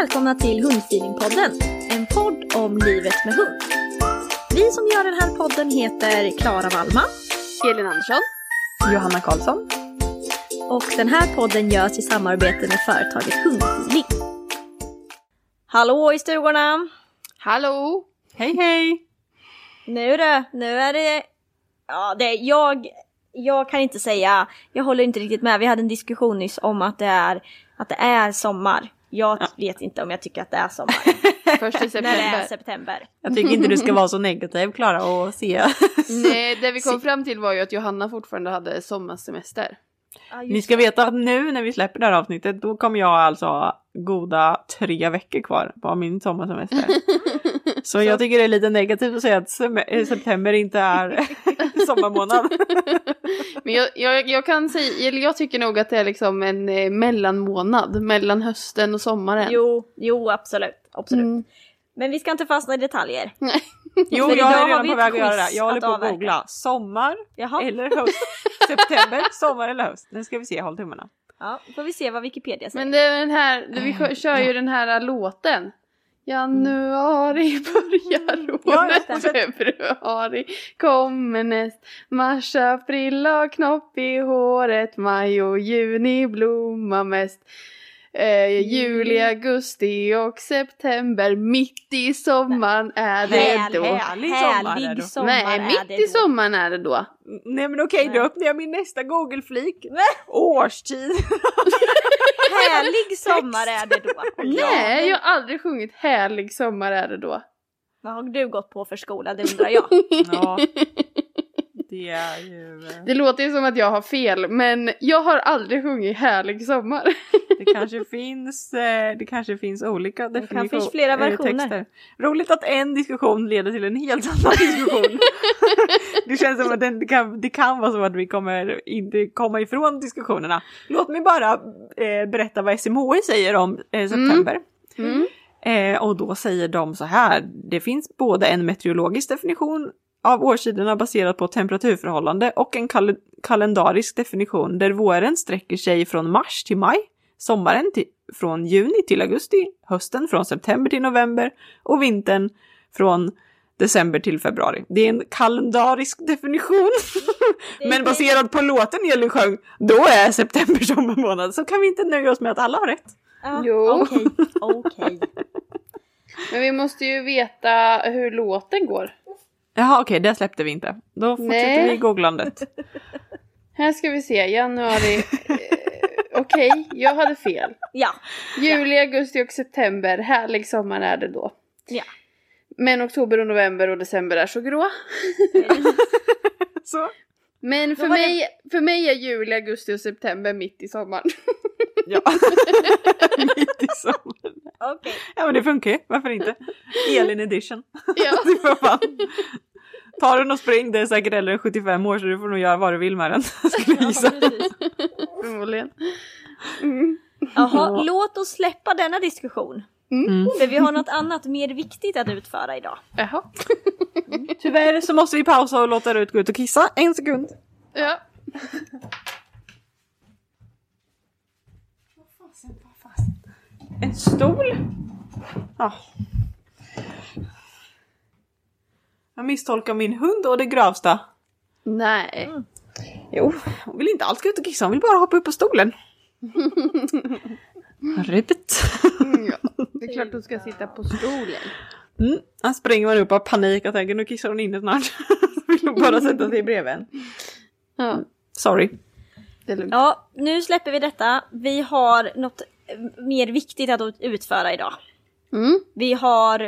Välkomna till Hundfeelingpodden, en podd om livet med hund. Vi som gör den här podden heter Klara Wallman, Elin Andersson. Johanna Karlsson. och den här podden görs i samarbete med företaget Hundfeeling. Hallå i stugorna! Hallå! Hej hej! Nu du, nu är det... Ja, det jag... Jag kan inte säga, jag håller inte riktigt med. Vi hade en diskussion nyss om att det är, att det är sommar. Jag vet inte om jag tycker att det är sommar. Första När det är september. september. Jag tycker inte du ska vara så negativ Klara och se. Nej, det vi kom fram till var ju att Johanna fortfarande hade sommarsemester. Ja, just Ni ska veta att nu när vi släpper det här avsnittet då kommer jag alltså ha goda tre veckor kvar på min sommarsemester. Så jag tycker det är lite negativt att säga att eh, september inte är sommarmånad. Men jag, jag, jag kan säga, eller jag tycker nog att det är liksom en eh, mellanmånad mellan hösten och sommaren. Jo, jo absolut. absolut. Mm. Men vi ska inte fastna i detaljer. Jo, För jag är redan på väg att göra det. Jag håller på att googla sommar Jaha, eller höst. September, sommar eller höst. Nu ska vi se, håll tummarna. ja, får vi se vad Wikipedia säger. Men det är den här, vi kö- kör ju den här låten. Januari börjar året, Ja, februari kommer näst, mars, april har knopp i håret, maj och juni blommar mest. Eh, juli, augusti och september, mitt i sommaren är det då. Härlig sommar är det härlig då. sommar Nej, mitt i sommaren är det då. Nej men okej, då öppnar jag min nästa Google-flik. Årstid. Härlig sommar är det då. Nej, jag har aldrig sjungit härlig sommar är det då. Vad har du gått på för skola, det undrar jag. Ja, det är ju... eh, Det låter ju som att jag har fel, men jag har aldrig sjungit härlig sommar. Det kanske finns, eh, det kanske finns olika kan definitioner. finnas flera versioner. Roligt att en diskussion leder till en helt annan diskussion. det känns som att den, det, kan, det kan vara så att vi kommer inte komma ifrån diskussionerna. Låt mig bara eh, berätta vad SMHI säger om eh, september. Mm. Eh, och då säger de så här, det finns både en meteorologisk definition av årstiderna baserat på temperaturförhållande och en kal- kalendarisk definition där våren sträcker sig från mars till maj, sommaren till, från juni till augusti, hösten från september till november och vintern från december till februari. Det är en kalendarisk definition. Men baserad på låten Elin sjöng, då är september sommarmånad. Så kan vi inte nöja oss med att alla har rätt. Ja, Jo. Okej, okej. Men vi måste ju veta hur låten går. Jaha okej, det släppte vi inte. Då fortsätter Nej. vi googlandet. Här ska vi se, januari. Eh, Okej, jag hade fel. Ja, Juli, augusti och september, härlig sommar är det då. ja. Men oktober och november och december är så grå. Så. Men för var det- mig, för mig är juli, augusti och september mitt i sommaren. Ja. Mitt i sommaren. Okej. Ja men det funkar ju, varför inte? Elin edition. Ja. Ta den och spring, det är säkert äldre än 75 år så du får nog göra vad du vill med den. Skulle jag Ja, gissa. Förmodligen. Jaha, låt oss släppa denna diskussion. Mm. För vi har något annat mer viktigt att utföra idag. Jaha. Tyvärr så måste vi pausa och låta Rut gå ut och kissa. En sekund. Ja. En stol? Ja. Jag misstolkar min hund och det grövsta. Nej. Jo, hon vill inte alls gå ut och kissa, hon vill bara hoppa upp på stolen. Rut. Ja. Det är klart du ska sitta på stolen. Mm. Han springer man upp av panik och tänker nu kissar hon inne snart. Så vill hon bara sätta sig bredvid en. Ja, Sorry. det är lugnt. Ja, nu släpper vi detta. Vi har något mer viktigt att utföra idag. Mm. Vi har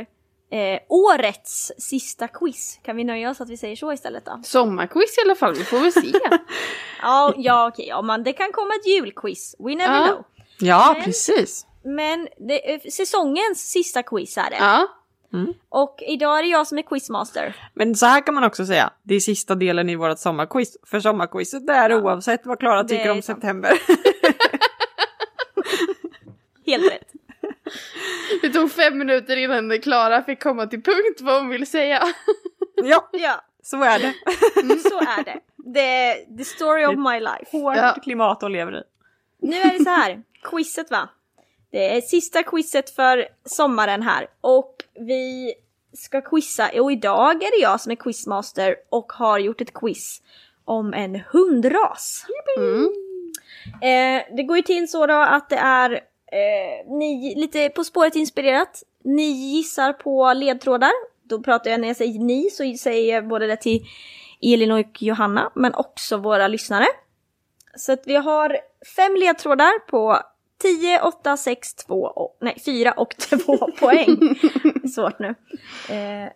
eh, årets sista quiz. Kan vi nöja oss att vi säger så istället då? Sommarquiz i alla fall, vi får väl se. Ja, ja okej, ja, det kan komma ett julquiz. We never Ja. know. Ja, Men- precis. Men det, är säsongens sista quiz är det. Ja. Och idag är det jag som är quizmaster. Men så här kan man också säga. Det är sista delen i vårt sommarquiz. För sommarquizet är oavsett vad Klara tycker om sant. september. Helt rätt. Det tog fem minuter innan Klara fick komma till punkt vad hon vill säga. ja, Ja, så är det. så är det. The, the story of my life. Hårt Ja. klimat och lever i. Nu är det så här, quizet va? Det är sista quizet för sommaren här och vi ska quizza och idag är det jag som är quizmaster och har gjort ett quiz om en hundras. Mm. Eh, det går ju till så då att det är eh, ni, lite På spåret inspirerat. Ni gissar på ledtrådar. Då pratar jag när jag säger ni så säger jag både det till Elin och Johanna men också våra lyssnare. Så att vi har fem ledtrådar på 10, 8, 6, 2 och, nej 4 och 2 poäng. Svårt nu. Eh,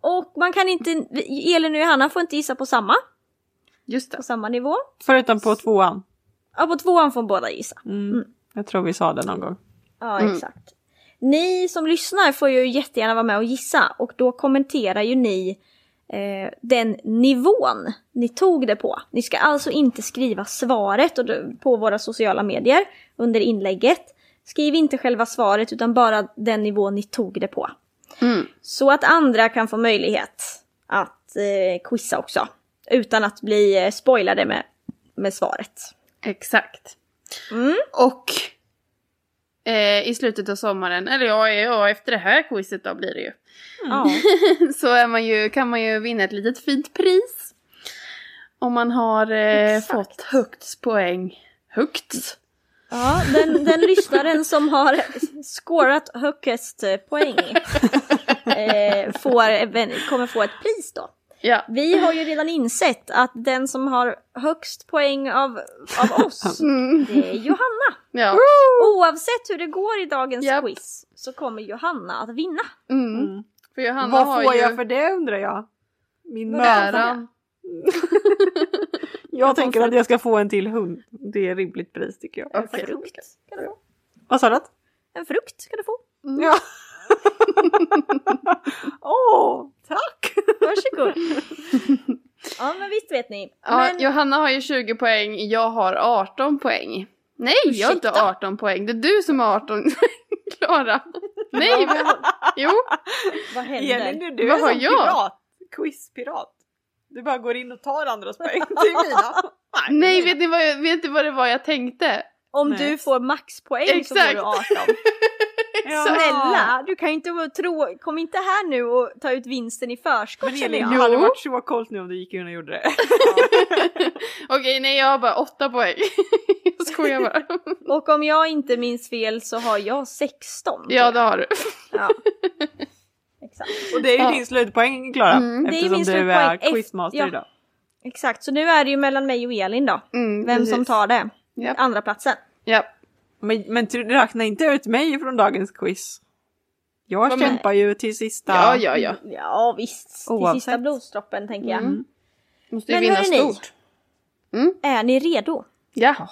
och man kan inte, Elin och Johanna får inte gissa på samma, Just det. på samma nivå. Förutom på tvåan. Ja, på tvåan får båda gissa. Mm. Jag tror vi sa det någon gång. Ja, Mm. exakt. Ni som lyssnar får ju jättegärna vara med och gissa och då kommenterar ju ni eh, den nivån ni tog det på. Ni ska alltså inte skriva svaret på våra sociala medier under inlägget. Skriv inte själva svaret utan bara den nivå ni tog det på. Mm. Så att andra kan få möjlighet att eh, quizza också. Utan att bli eh, spoilade med, med svaret. Exakt. Mm. Och eh, i slutet av sommaren, eller ja, ja, efter det här quizet då blir det ju. Ja. Så är man ju, kan man ju vinna ett litet fint pris. Om man har eh, fått högt poäng. Högt? Ja, den, den lyssnaren som har scorat högst poäng eh, får, kommer få ett pris då. Ja. Vi har ju redan insett att den som har högst poäng av, av oss, Mm. det är Johanna. Ja. Oavsett hur det går i dagens Japp. quiz så kommer Johanna att vinna. Mm. Mm. För Johanna Vad har får ju jag för det undrar jag? Min äran. Jag tänker att jag ska få en till hund. Det är rimligt pris tycker jag. En Okej. frukt ska du få. Vad sa du? En frukt ska du få. Ja. Åh, tack! Varsågod. Ja men visst vet ni. Ja, Men, Johanna har ju 20 poäng, jag har 18 poäng. Nej, jag har inte Ursäkta? 18 poäng. Det är du som har 18 Klara. Nej, vi har... jo. vad händer? Elin, du, du Vad är har jag? pirat. Quizpirat. Du bara går in och tar andras poäng till mina. Nej, är vet ni vad, vet ni vad det var jag tänkte? Om Nej. du får maxpoäng så får Exakt. du 18. Ja. Snälla, du kan ju inte tro, kom inte här nu och ta ut vinsten i förskott Men Elin, jag. det hade varit så coolt nu om du gick in och gjorde det. Okej, nej jag har bara 8 poäng. jag skojar bara. Och om jag inte minns fel så har jag 16. ja, det har du. ja. Exakt. Och det är ju Ja. din slutpoäng Klara. Mm. Det är Eftersom min du slutpoäng. är quizmaster ja. idag. Exakt, så nu är det ju mellan mig och Elin då. Mm, Vem precis. som tar det. Japp. Andra platsen. Ja. Men, men du räkna inte ut mig från dagens quiz. Jag Vad kämpar ju till sista. ja, ja, ja. Ja visst, till Oavsett. sista blodsdroppen tänker jag. Mm. Måste ju Men vinna stort. Är ni redo? Ja.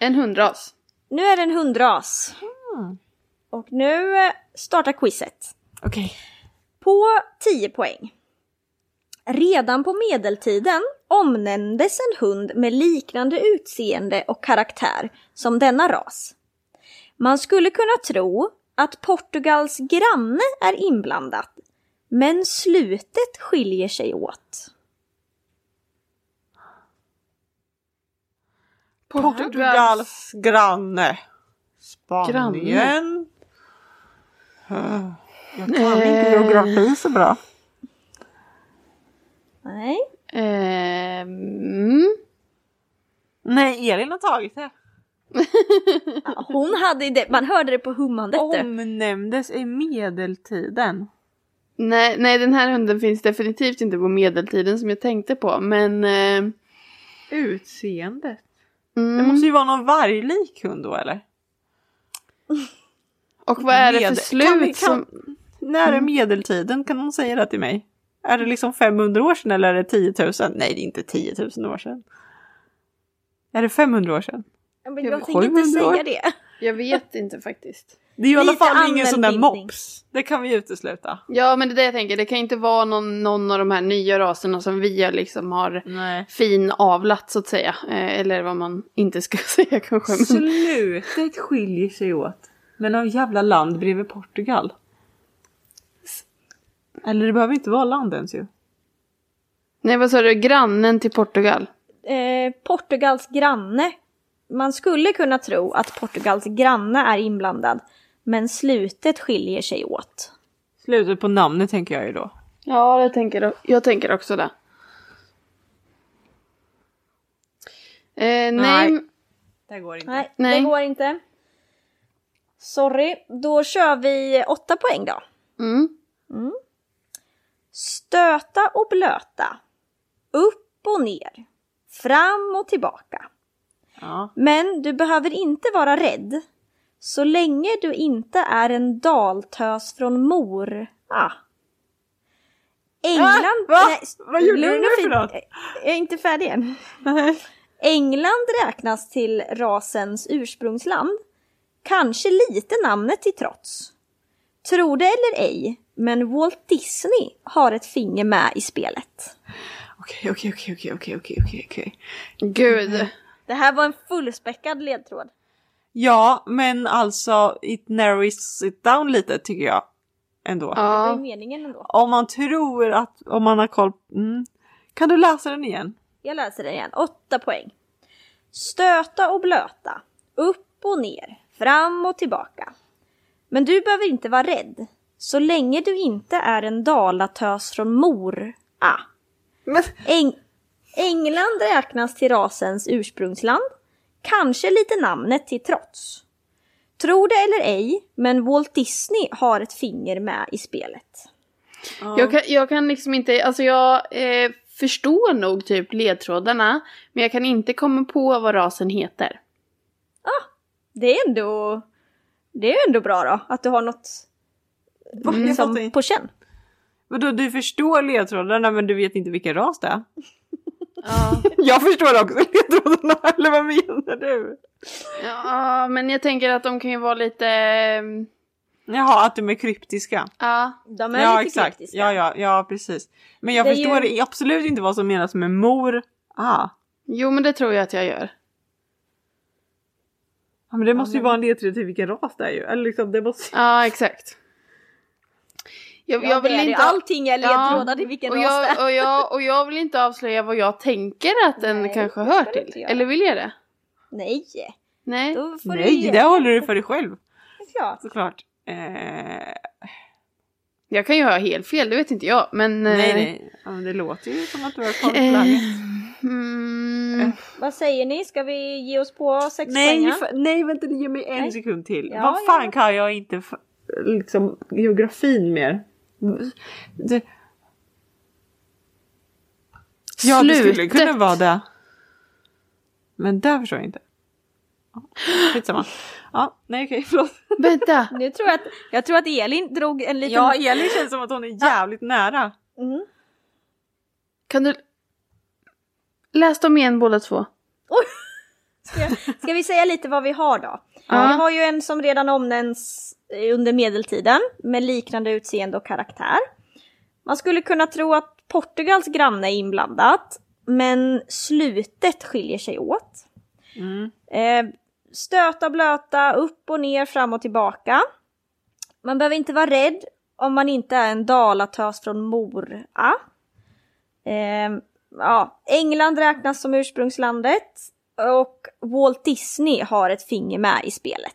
En hundras. Nu är det en hundras. Mm. Och nu eh, startar quizet. Okej. På 10 poäng. Redan på medeltiden omnämndes en hund med liknande utseende och karaktär som denna ras. Man skulle kunna tro att Portugals granne är inblandad, men slutet skiljer sig åt. Portugals granne. Spanien. Eh, Jag kan inte geografi så bra. Nej, Ehm, Nej, Elin har tagit det. ja, hon hade det, man hörde det på hummandet. Omnämndes i medeltiden. nej, nej, den här hunden finns definitivt inte på medeltiden som jag tänkte på. Men... Eh, Utseendet. mm. Det måste ju vara någon varglik hund då eller? Och vad är det för Med- slut kan vi- kan- som... När är medeltiden? Kan någon säga det till mig? Är det liksom 500 år sedan eller är det 10 000? Nej, det är inte 10 000 år sedan. Är det 500 år sedan? Ja, Men Jag tänker inte 700 år. säga det. Jag vet inte faktiskt. Det är ju i alla fall ingen sån där mops. Det kan vi utesluta. Ja, men det är det jag tänker. Det kan inte vara någon, någon av de här nya raserna som vi har liksom har Nej. fin avlat så att säga. Eh, eller vad man inte ska säga kanske. Men... Slutet skiljer sig åt. Men av jävla land bredvid Portugal. Eller det behöver inte vara land ens ju. Nej, vad sa du? Grannen till Portugal? Eh, Portugals granne. Man skulle kunna tro att Portugals granne är inblandad, men slutet skiljer sig åt. Slutet på namnet tänker jag ju då. Ja, jag tänker, jag tänker också det. Eh, nej. Nej. Det går inte. Nej, Nej. det går inte. Sorry, då kör vi åtta poäng då. Mm. Stöta och blöta. Upp och ner. Fram och tillbaka. Ja. Men du behöver inte vara rädd. Så länge du inte är en daltös från Mor. Ah. England... Ah, va? Nej, Vad gjorde du nu för något? Jag är inte färdig än. England räknas till rasens ursprungsland. Kanske lite namnet till trots. Tro det eller ej, men Walt Disney har ett finger med i spelet. Okej, okej, okej, okej, okej, okej, okej, okej. Gud. Det här var en fullspäckad ledtråd. Ja, men alltså it narrows it down lite tycker jag. Ändå. Det var ju Ja. meningen ändå. Om man tror att, om man har koll. Mm. Kan du läsa den igen? Jag läser den igen. Åtta poäng. Stöta och blöta. Upp och ner. Fram och tillbaka. Men du behöver inte vara rädd. Så länge du inte är en dalatös från Mor. Ah. Men, Eng- England räknas till rasens ursprungsland. Kanske lite namnet till trots. Tro det eller ej, men Walt Disney har ett finger med i spelet. Jag, kan, jag kan liksom inte, alltså jag eh, förstår nog typ ledtrådarna. Men jag kan inte komma på vad rasen heter. Det är ändå, det är ändå bra då, att du har något liksom, inte. på känn. Vadå, du förstår ledtrådarna men du vet inte vilken ras det är? Ja. Jag förstår också ledtrådarna, eller vad menar du? ja, men jag tänker att de kan ju vara lite... eh, Jaha, att de är kryptiska. Ja, De är Ja, lite exakt. kryptiska. Ja, ja, ja, precis. Men jag Det förstår ju- absolut inte vad som menas med mor. Ah. jo men det tror jag att jag gör. Ja, men det måste ju vara en ledtråd till vilken ras det är ju. Eller liksom, det måste... Ja, exakt. Jag, Ja, jag vill inte... Allting är ledtrådar i vilken och ras jag, det är. och, jag, och jag vill inte avslöja vad jag tänker att den Nej, kanske hör till. Eller vill jag det? Nej, Nej. Nej, det håller du för dig själv. klart. Såklart. Eh, Jag kan ju ha helt fel, det vet inte jag. Men... nej, eh, nej. Ja, men det låter ju som att du har koll på läget. Mm, Vad säger ni? Ska vi ge oss på sex Nej, nej, vänta, ge mig en Nej. sekund till. Ja, Vad fan ja. kan jag inte liksom geografin mer? Det... Ja, det skulle Slutet. kunna vara det. Men där förstår jag inte. Ja, Skitsamma. Ja, nej okej, förlåt. vänta. Nu tror jag att, jag tror att Elin drog en liten... Ja, Elin känns som att hon är jävligt nära. Mm. Kan du... Läs dem igen båda två. Ska, ska vi säga lite vad vi har då? Jag har ju en som redan omnämns eh, under medeltiden med liknande utseende och karaktär. Man skulle kunna tro att Portugals granne är inblandat, men slutet skiljer sig åt. Mm. Eh, stöta, blöta, upp och ner, fram och tillbaka. Man behöver inte vara rädd om man inte är en dalatös från Mora. Eh, ja, England räknas som ursprungslandet och Walt Disney har ett finger med i spelet.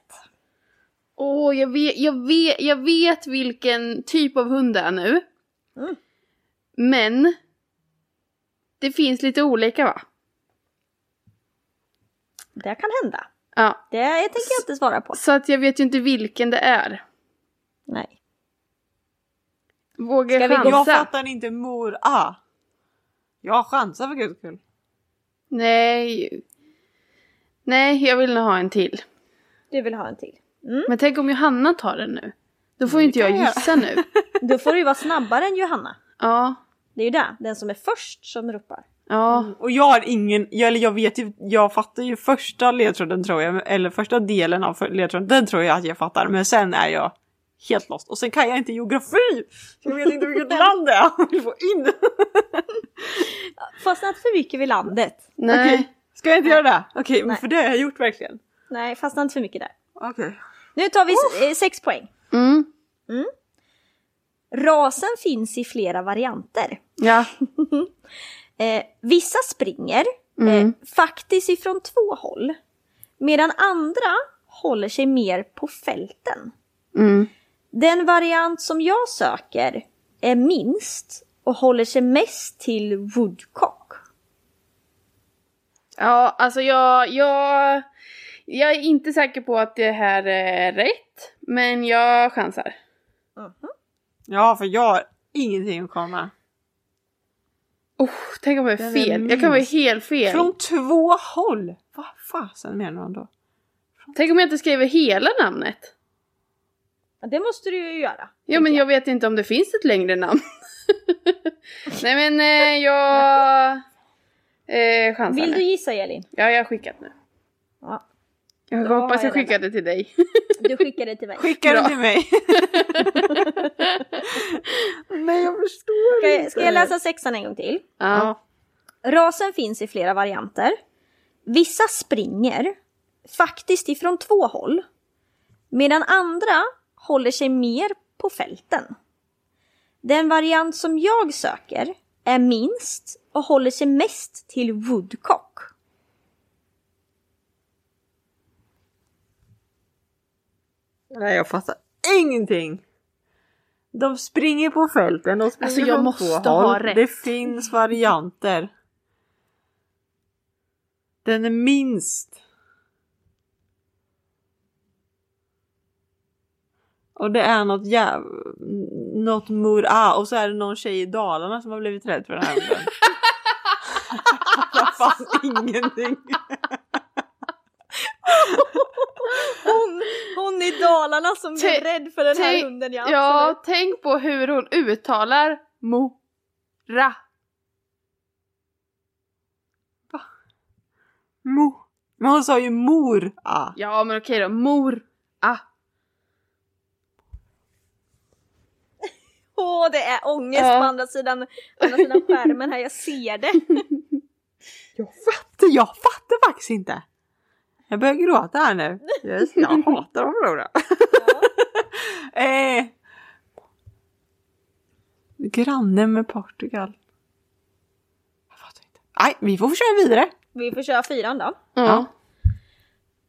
Åh, jag, vet, jag, vet, jag vet vilken typ av hund det är nu. Mm. Men det finns lite olika va? Det kan hända. Ja, Det tänker jag inte svara på. så att jag vet ju inte vilken det är. Nej. Vågar Ska vi gå- chansa? Jag fattar inte mor ah. Jag chansar för guds skull. Nej. Nej, jag vill nog ha en till. Du vill ha en till. Men tänk om Johanna tar den nu? Då får ju inte jag kan jag. gissa nu. Då får du ju vara snabbare än Johanna. Ja, Det är ju det, den som är först som ropar. ja. Och jag har ingen, jag, eller jag vet ju, jag fattar ju första ledtråden tror jag, eller första delen av ledtråden, den tror jag att jag fattar, men sen är jag helt lost. Och sen kan jag inte geografi! Så jag vet inte vilket land det är jag vill få in. Fastna inte för mycket vid landet. Nej. Okej, ska jag inte göra det? Okej, men Nej. för det har jag gjort verkligen. Nej, fastna inte för mycket där. Okej. Nu tar vi eh, sex poäng. Mm. Rasen finns i flera varianter. Ja. Eh, vissa springer, eh, faktiskt ifrån två håll. Medan andra håller sig mer på fälten. Mm. Den variant som jag söker är minst och håller sig mest till woodcock. Ja, alltså jag, jag, jag är inte säker på att det här är rätt. Men jag chansar. Ja, för jag har ingenting att komma. Oh, tänk om jag är Den är fel. Jag kan vara helt fel. Från två håll! Vad fasen menar han då? Tänk om jag inte skriver hela namnet. Det måste du ju göra. Ja, men jag vet inte om det finns ett längre namn. Nej, men eh, jag eh, chansar Vill nu. du gissa Elin? Ja, jag har skickat nu. Ja. Jag Då hoppas har jag jag skickade till dig. Du skickar det till mig. Skicka Bra. till mig! Nej, jag förstår Ska jag, inte. ska jag läsa sexan en gång till? Ja. Rasen finns i flera varianter. Vissa springer, faktiskt ifrån två håll. Medan andra håller sig mer på fälten. Den variant som jag söker är minst och håller sig mest till woodcock. Nej, jag fattar ingenting. De springer på fälten, de springer Alltså, jag från måste två ha håll. rätt. Det finns varianter. Den är minst. Och det är något jäv... Något mor... Ah, och så är det någon tjej i Dalarna som har blivit rädd för den här hunden. Jag fann ingenting. Hon, hon i Dalarna som Tänk- blir rädd för den här hunden, ja. Ja, absolut. tänk på hur hon uttalar Mora. Mo. Men hon sa ju mor. Ah. Ja, men okej då. Mor. Ah. Åh, det är ångest Ja. på andra sidan, andra sidan skärmen här, jag ser det. Jag fattar, jag fattar faktiskt inte. Jag börjar gråta här nu. Yes, jag hatar att förlora. eh, granne med Portugal. Jag fattar inte. Nej, vi får köra vidare. Vi får köra fyran då. Ja.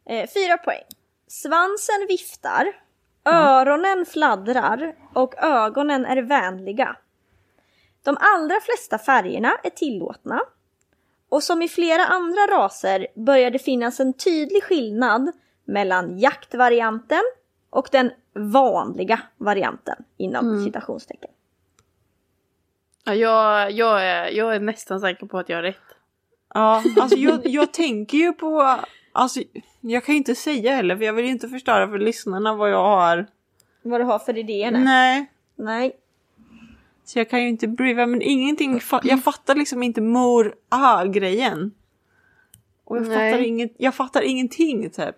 Eh, fyra poäng. Svansen viftar, öronen fladdrar och ögonen är vänliga. De allra flesta färgerna är tillåtna. Och som i flera andra raser börjar det finnas en tydlig skillnad mellan jaktvarianten och den vanliga varianten inom citationstecken. Ja, jag, jag, är, jag är nästan säker på att jag har rätt. Ja, alltså jag, jag tänker ju på... Alltså, jag kan ju inte säga heller för jag vill ju inte förstöra för lyssnarna vad jag har. Vad du har för idéer? Nej. Nej. Så jag kan ju inte briefa men ingenting. fa- Jag fattar liksom inte mor ah grejen. Och jag Nej. fattar, inget, jag fattar ingenting typ.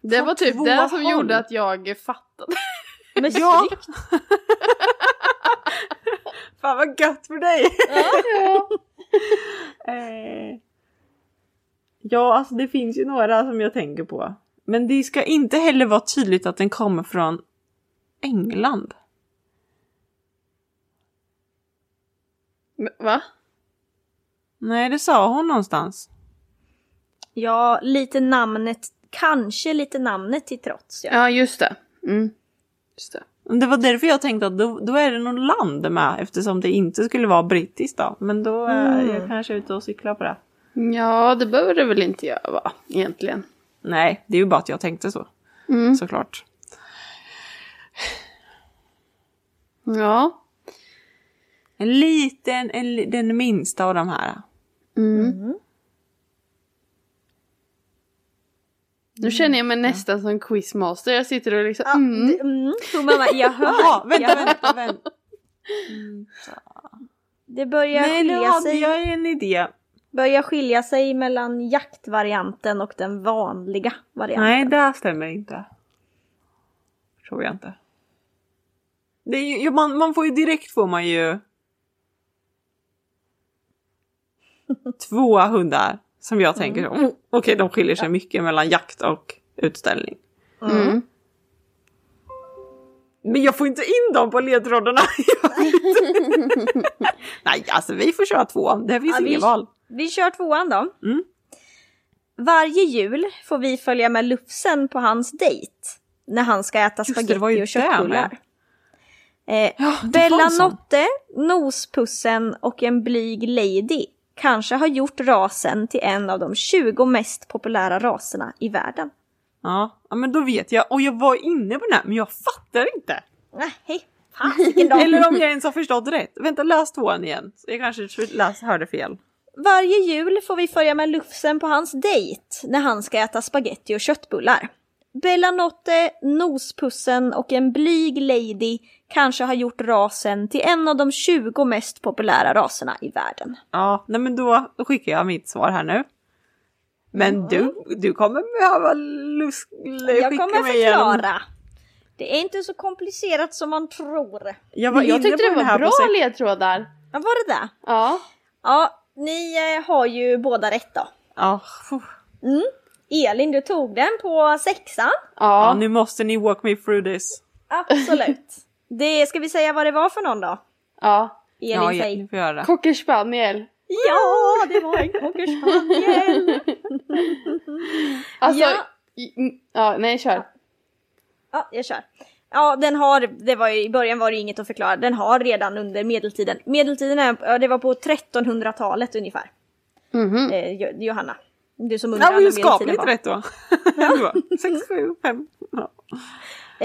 Det var typ det som håll. gjorde att jag fattade. Men Ja. Fan vad gött för dig! ja. Eh, ja, alltså det finns ju några som jag tänker på. Men det ska inte heller vara tydligt att den kommer från England. Va? Nej, det sa hon någonstans. Ja, lite namnet, kanske lite namnet till trots. Ja. Ja, just det. Mm. Just det. Det var därför jag tänkte att då, då är det någon land med eftersom det inte skulle vara brittiskt då. Men då är Mm. jag kanske ute och cyklar på det. Ja, det behöver det väl inte göra va, egentligen. Nej, det är ju bara att jag tänkte så. Mm. Såklart. Ja. En liten, en, den minsta av de här. Mm. Nu känner jag mig nästan som quizmaster. Jag sitter och liksom... Ja, mm. det- mm. Tummarna, jag hör. Jaha, vänta, jag hör. vänta, vänta. Det börjar Nej, nu skilja, hade sig, jag en idé. Börjar skilja sig mellan jaktvarianten och den vanliga varianten. Nej, det stämmer inte. Tror jag inte. Det är ju, man, man får ju direkt får man ju två hundar som jag tänker oh, okej de skiljer sig mycket mellan jakt och utställning. Mm. Men jag får inte in dem på ledtrådarna. Nej, alltså vi får köra två. Det finns Ja, vi- inget val. Vi kör tvåan då. Mm. Varje jul får vi följa med Lufsen på hans dejt. När han ska äta spagetti och köttbullar. Eh, Ja, Bella. Notte, Nospussen och en blyg lady kanske har gjort rasen till en av de 20 mest populära raserna i världen. Ja, men då vet jag. Och jag var inne på den här, men jag fattar inte. Nej. Eller om jag ens har förstått rätt. Vänta, läs tvåan igen. Jag kanske läs, hörde fel. Varje jul får vi följa med Lufsen på hans dejt när han ska äta spaghetti och köttbullar. Bella Notte, Nospussen och en blyg lady kanske har gjort rasen till en av de 20 mest populära raserna i världen. Ja, nej men då, då skickar jag mitt svar här nu. Men du, du kommer behöva lus- Jag skicka kommer mig igenom- förklara. Det är inte så komplicerat som man tror. Jag var jag tyckte det var bra ledtrådar. Ja, var det det? Ja. Ja, ni eh, har ju båda rätt då. Ja, fuh. Elin, du tog den på sexan. ja, Ja. nu måste ni walk me through this. Absolut. Det, ska vi säga vad det var för någon då? ja. Elin, Ja, säg. ni får göra det. Cocker spaniel. Ja, det var en cocker spaniel! Alltså, Ja. mm, ja, nej kör. Ja, jag kör. Ja, den har, det var ju, i början var det inget att förklara, den har redan under medeltiden. Medeltiden är, ja, det var på 1300-talet ungefär. Mhm. Eh, Jo- Johanna. Du som undrar Ja, ju medeltiden skapligt var. rätt då. Då. Sex, sju, fem. Ja.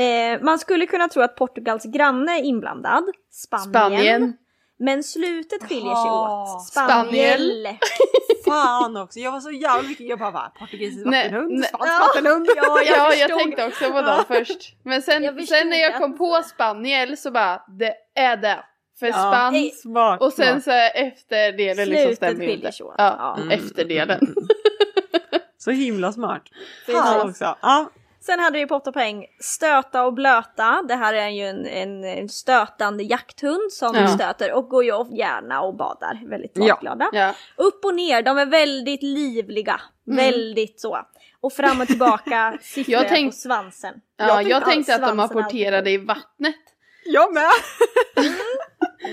Eh, man skulle kunna tro att Portugals granne är inblandad. Spanien. Spanien. Men slutet skiljer sig Jaha, åt. Spaniel. Fan också, jag var så jävla mycket, jag bara va, portugisisk vattenhund, nej. spansk Ja. vattenhund. Ja, jag ja, jag tänkte också på dem först. Men sen, sen när jag det. kom på spaniel så bara, det är det. För Ja. spansk Smart, och sen smart. så efterdelen liksom Slutet stämmer ju inte. Ja, Ja. Mm. efterdelen. Så himla smart. Fan också. Ja, Sen hade vi på åtta poäng stöta och blöta. Det här är ju en, en, en stötande jakthund som Ja. stöter och går ju gärna och badar. Väldigt Ja. badglada. Ja. Upp och ner, de är väldigt livliga. Väldigt så. Och fram och tillbaka siffrar Jag jag tänk- på svansen. Ja, jag alls tänkte att de apporterade i vattnet. jag med.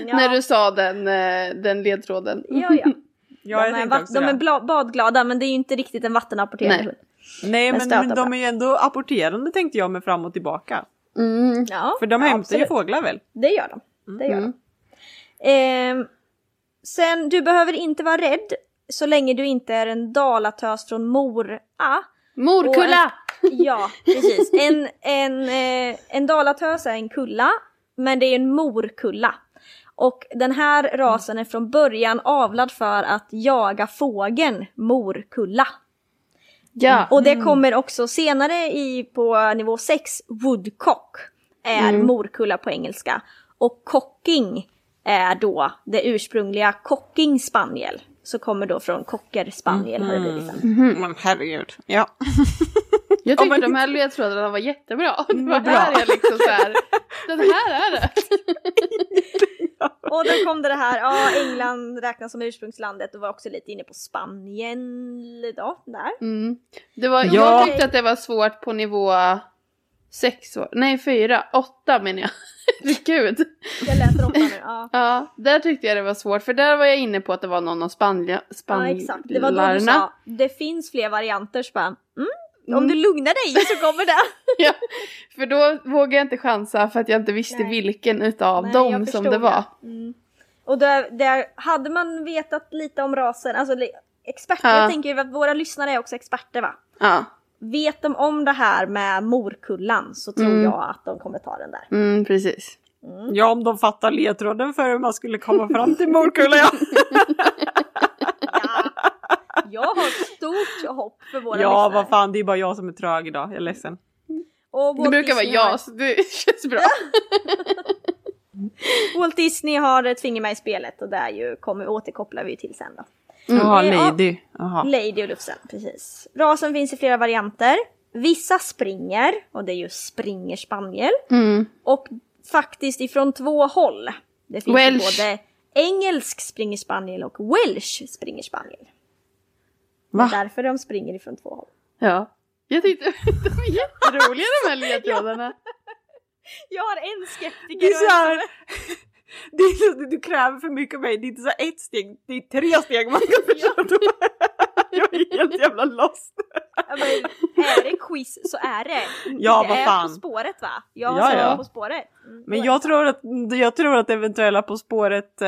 Ja, När du sa den, eh, den ledtråden. ja, ja. Ja, jag de är, de är badglada men det är ju inte riktigt en vattenapporterande hund. Nej men, men de är ju ändå apporterande tänkte jag med fram och tillbaka. Mm. Ja, För de ja, hämtar ju absolut. fåglar väl? Det gör de. Det gör Mm. de. Ehm, sen, du behöver inte vara rädd så länge du inte är en dalatös från Mora. Morkulla! Ja, precis. En, en, eh, en dalatös är en kulla, men det är en morkulla. Och den här rasen är från början avlad för att jaga fågeln morkulla. Ja. Och det kommer också senare i, på nivå 6, woodcock är morkulla på engelska. Och cocking är då det ursprungliga cocking spaniel. Så kommer då från cocker spaniel har det blivit sen. Men herregud. Ja. Jag tyckte men- de här ledtrådarna var jättebra. Det Mm, var vad bra. här jag liksom så här. Den här är det. Och då kom det det här, ja England räknas som ursprungslandet och var också lite inne på Spanien då, där. Mm. det var, Ja. Jag tyckte att det var svårt på nivå sex år. Nej, fyra. Åtta menar jag. Gud. Jag läser åtta nu, ja. Ja, där tyckte jag det var svårt. För där var jag inne på att det var någon av Spanja, Ja exakt, det var då du spanjorna. sa, det finns fler varianter så bara, mm, om du lugnar dig så kommer det. Ja, för då vågade jag inte chansa för att jag inte visste Nej. vilken utav Nej, dem som det var. Mm. Och där, där hade man vetat lite om rasen, alltså experter, Ja. jag tänker ju att våra lyssnare är också experter va? Ja, Vet de om det här med morkullan så tror Mm. jag att de kommer ta den där. mm, precis. Ja, om de fattar ledtråden för hur man skulle komma fram till morkulla. Ja, Ja. Jag har stort hopp för våra ja lyssnare. vad fan, det är bara jag som är trög idag. Jag är ledsen. Och Det brukar vara Disney har- jag, så det känns bra. Walt Disney har ett finger med i spelet och där ju kommer återkopplar vi till sen då. Jaha, Eh, ja. lady. Jaha. Lady och Lufsen, precis. Rasen finns i flera varianter. Vissa springer, och det är ju springerspaniel. Mm. Och faktiskt ifrån två håll. Det finns ju Welsh. både engelsk springerspaniel och welsh springerspaniel. Va? Därför de springer ifrån två håll. Ja. Jag tyckte de är jätteroliga de här ledtrådarna. Jag har en skeptiker. Det är så här, det är så, du kräver för mycket av mig. Det är inte så här ett steg, det är tre steg man ska förstå. Jag är helt jävla lost. Ja, men är det quiz så är det. Ja, det vad är fan. På spåret va? Jag har Ja, ja. På spåret. Mm, Men är jag det. tror att, jag tror att eventuella På spåret eh,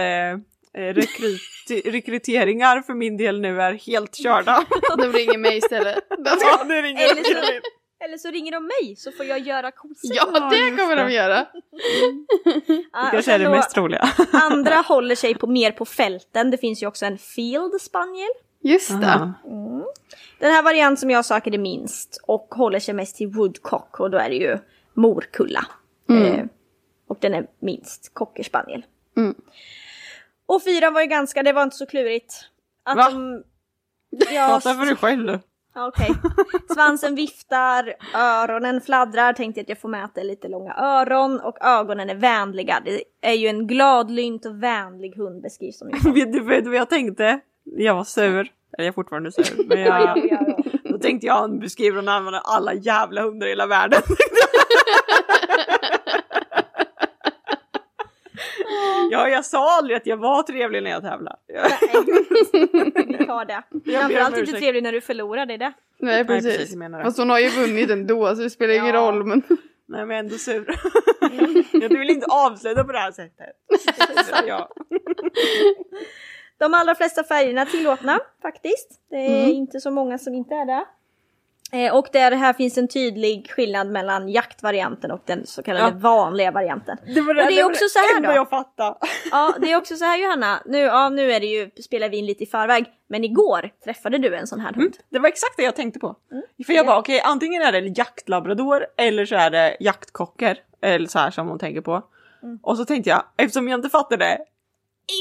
rekryt, rekryteringar för min del nu är helt körda. De ringer mig istället. Ja, det ringer Eller så, eller så ringer de mig så får jag göra quizet. Ja, det kommer det. de göra. Ja, och kanske är det mest troliga. Andra håller sig på, mer på fälten. Det finns ju också en field spaniel. Just det. Aha. Den här variant som jag söker är minst och håller sig mest till woodcock och då är det ju morkulla. Eh, och den är minst cockerspaniel. Mm. Och fyra var ju ganska, det var inte så klurigt. Att Va? de... Ja, Prata för dig själv Okej. Svansen viftar, öronen fladdrar, tänkte att jag får är lite långa öron och ögonen är vänliga. Det är ju en gladlynt och vänlig hund beskrivs som. Vet du, vad jag tänkte? Jag var sur. Eller jag är fortfarande sur. Men Ja, jag, ja, ja, ja. då tänkte jag han beskriver och använder alla jävla hundar i hela världen. ja, jag sa aldrig att jag var trevlig när jag tävlar. Nej, vi tar det. Framförallt inte trevlig när du förlorar, det är det. Nej, precis, precis. menar det. Fast hon har ju vunnit ändå så det spelar ingen Ja. roll. Men... Nej, men jag är ändå sur. jag vill inte avsluta på det här sättet. ja. De allra flesta färgerna är tillåtna faktiskt. Det är Mm. inte så många som inte är det. Eh, och där här finns en tydlig skillnad mellan jaktvarianten och den så kallade Ja. vanliga varianten. Det var det, Och det är också så här då. jag fattade. Ja, det är också så här Johanna. Nu, ja, nu är det ju, spelar vi in lite i förväg. Men igår träffade du en sån här hund. Det var exakt det jag tänkte på. För jag bara okej, antingen är det jaktlabrador eller så är det jaktkocker. Eller så här som hon tänker på. Och så tänkte jag, eftersom jag inte fattade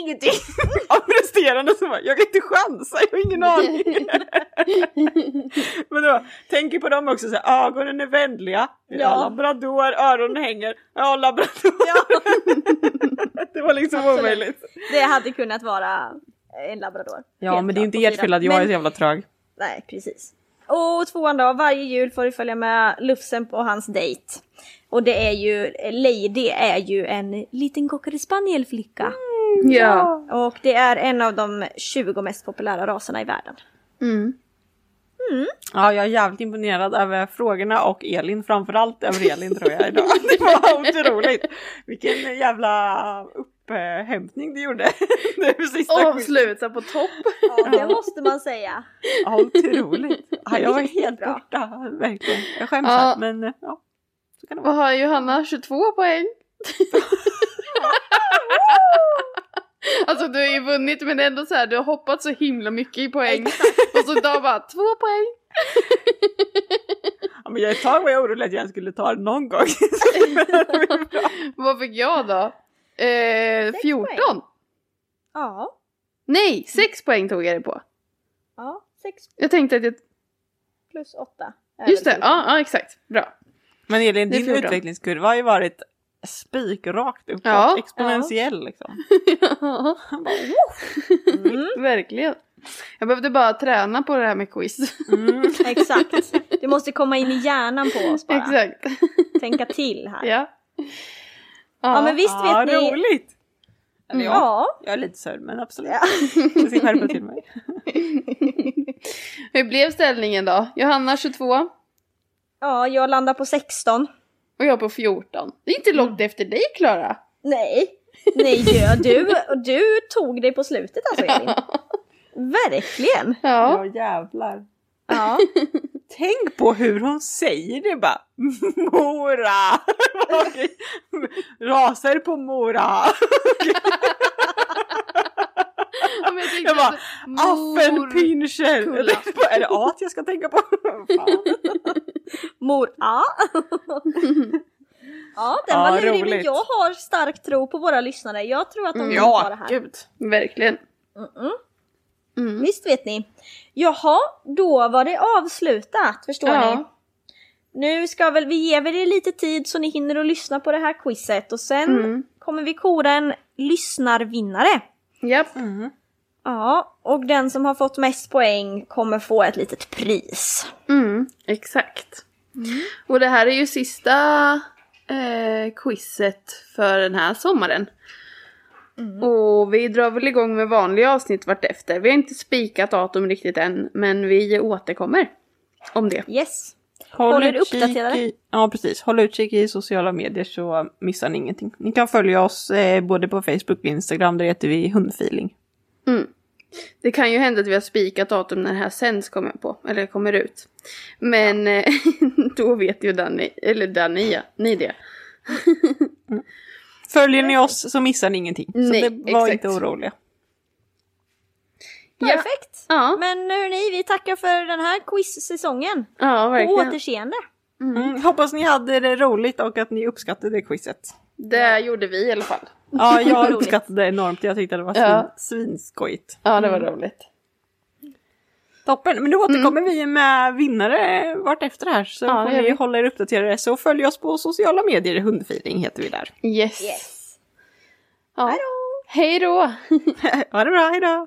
ingenting av resterande så bara, jag kan inte chansa, jag har ingen aning. Men då, tänker på dem också, så här, ögonen är vänliga, ja. Ja. labrador, öronen hänger, ja labrador. det var liksom Absolut. omöjligt. Det hade kunnat vara en labrador. Ja Helt men det är inte ert fel att jag är Men- så jävla trög. Nej, precis. Och tvåan då, varje jul får du följa med Lufsen på hans dejt. Och det är ju, Lady är ju en liten cocker-spaniel-flicka. Ja. Och det är en av de 20 mest populära raserna i världen. Mm. Ja, jag är jävligt imponerad över frågorna och Elin, framförallt över Elin tror jag idag. Det var otroligt! Vilken jävla upphämtning du gjorde. Det sista. Avsluta på topp. Ja, det måste man säga. Ja, otroligt. Ja, jag var helt bra. borta, verkligen. Jag skäms Ja. här, men ja. Så kan det vara. Vad har Johanna? 22 poäng. Alltså du har ju vunnit men ändå så här, du har hoppat så himla mycket i poäng. Och så idag bara två poäng. Ja, men jag ett tag var jag orolig att jag skulle ta det någon gång. Vad fick jag då? Eh, Sex 14? poäng. Ja, Nej, 6 poäng tog jag det på. ja, 6 Jag tänkte att jag... plus 8. Just det, ja, ja exakt. Bra. Men Elin, din 14. utvecklingskurva har ju varit spikrakt uppåt, Ja. exponentiell liksom. Verkligen. Jag behövde bara träna på det här med quiz. Exakt. Du måste komma in i hjärnan på oss bara. Exakt. Tänka till här. Ja. Ja men visst Ja, vet ni. roligt! Eller ja, Ja. jag är lite sörd men absolut. Jag ska skärpa till mig. Hur blev ställningen då? Johanna 22 ja, jag landar på 16. Och jag på 14. Det är inte långt efter dig Klara. Nej. Nej du, du, du tog dig på slutet alltså Elin. Verkligen. Ja. Ja jävlar. Ja. Tänk på hur hon säger det bara. Mora! Raser på Mora! Ja, jag Jag bara, alltså, Affenpinscher! Är det at jag ska tänka på? Mor A. Ja, den Ja, var lurig men jag har stark tro på våra lyssnare. Jag tror att de vill ha det Ja, här. gud. Verkligen. Visst vet ni. Jaha, då var det avslutat förstår Ja. ni. Nu ska väl vi ge er lite tid så ni hinner att lyssna på det här quizet och sen Mm. kommer vi kora en lyssnarvinnare. Japp. Ja, och den som har fått mest poäng kommer få ett litet pris. Mm, exakt. Och det här är ju sista eh, quizet för den här sommaren. Och vi drar väl igång med vanliga avsnitt vartefter. Vi har inte spikat datum riktigt än, men vi återkommer om det. Yes. Håll Håller utkik uppdaterade. i, ja precis, håll utkik i sociala medier så missar ni ingenting. Ni kan följa oss eh, både på Facebook och Instagram, där heter vi hundfeeling. Det kan ju hända att vi har spikat datum när det här sänds kommer jag på, eller kommer ut. Men eh, då vet ju Danny, eller Danny ja, ni det. Följer ni oss så missar ni ingenting. Så Nej, det var exakt. inte oroliga. Ja. Perfekt. Ja, Men hörni, vi tackar för den här quizsäsongen. ja På verkligen. återseende. Mm, hoppas ni hade det roligt och att ni uppskattade quizet. Det gjorde vi i alla fall. Ja, jag uppskattade det enormt. Jag tyckte det var Ja. svin, svinskojigt. Ja, det var roligt. Toppen, men då återkommer vi med vinnare vart efter här. Så Ja, får ni hålla er uppdaterade. Så följ oss på sociala medier, hundfeeling heter vi där. Yes. Yes. Ja. Hej då! ha det bra, hejdå!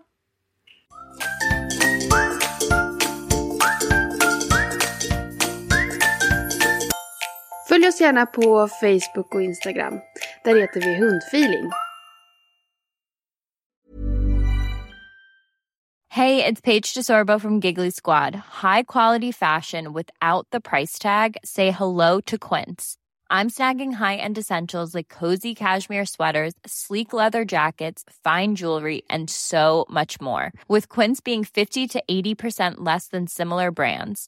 Följ oss gärna på Facebook och Instagram. Där heter vi Hundfeeling. Hey, it's Paige DeSorbo from Giggly Squad. High quality fashion without the price tag. Say hello to Quince. I'm snagging high-end essentials like cozy cashmere sweaters, sleek leather jackets, fine jewelry, and so much more. With Quince being 50 to 80% less than similar brands.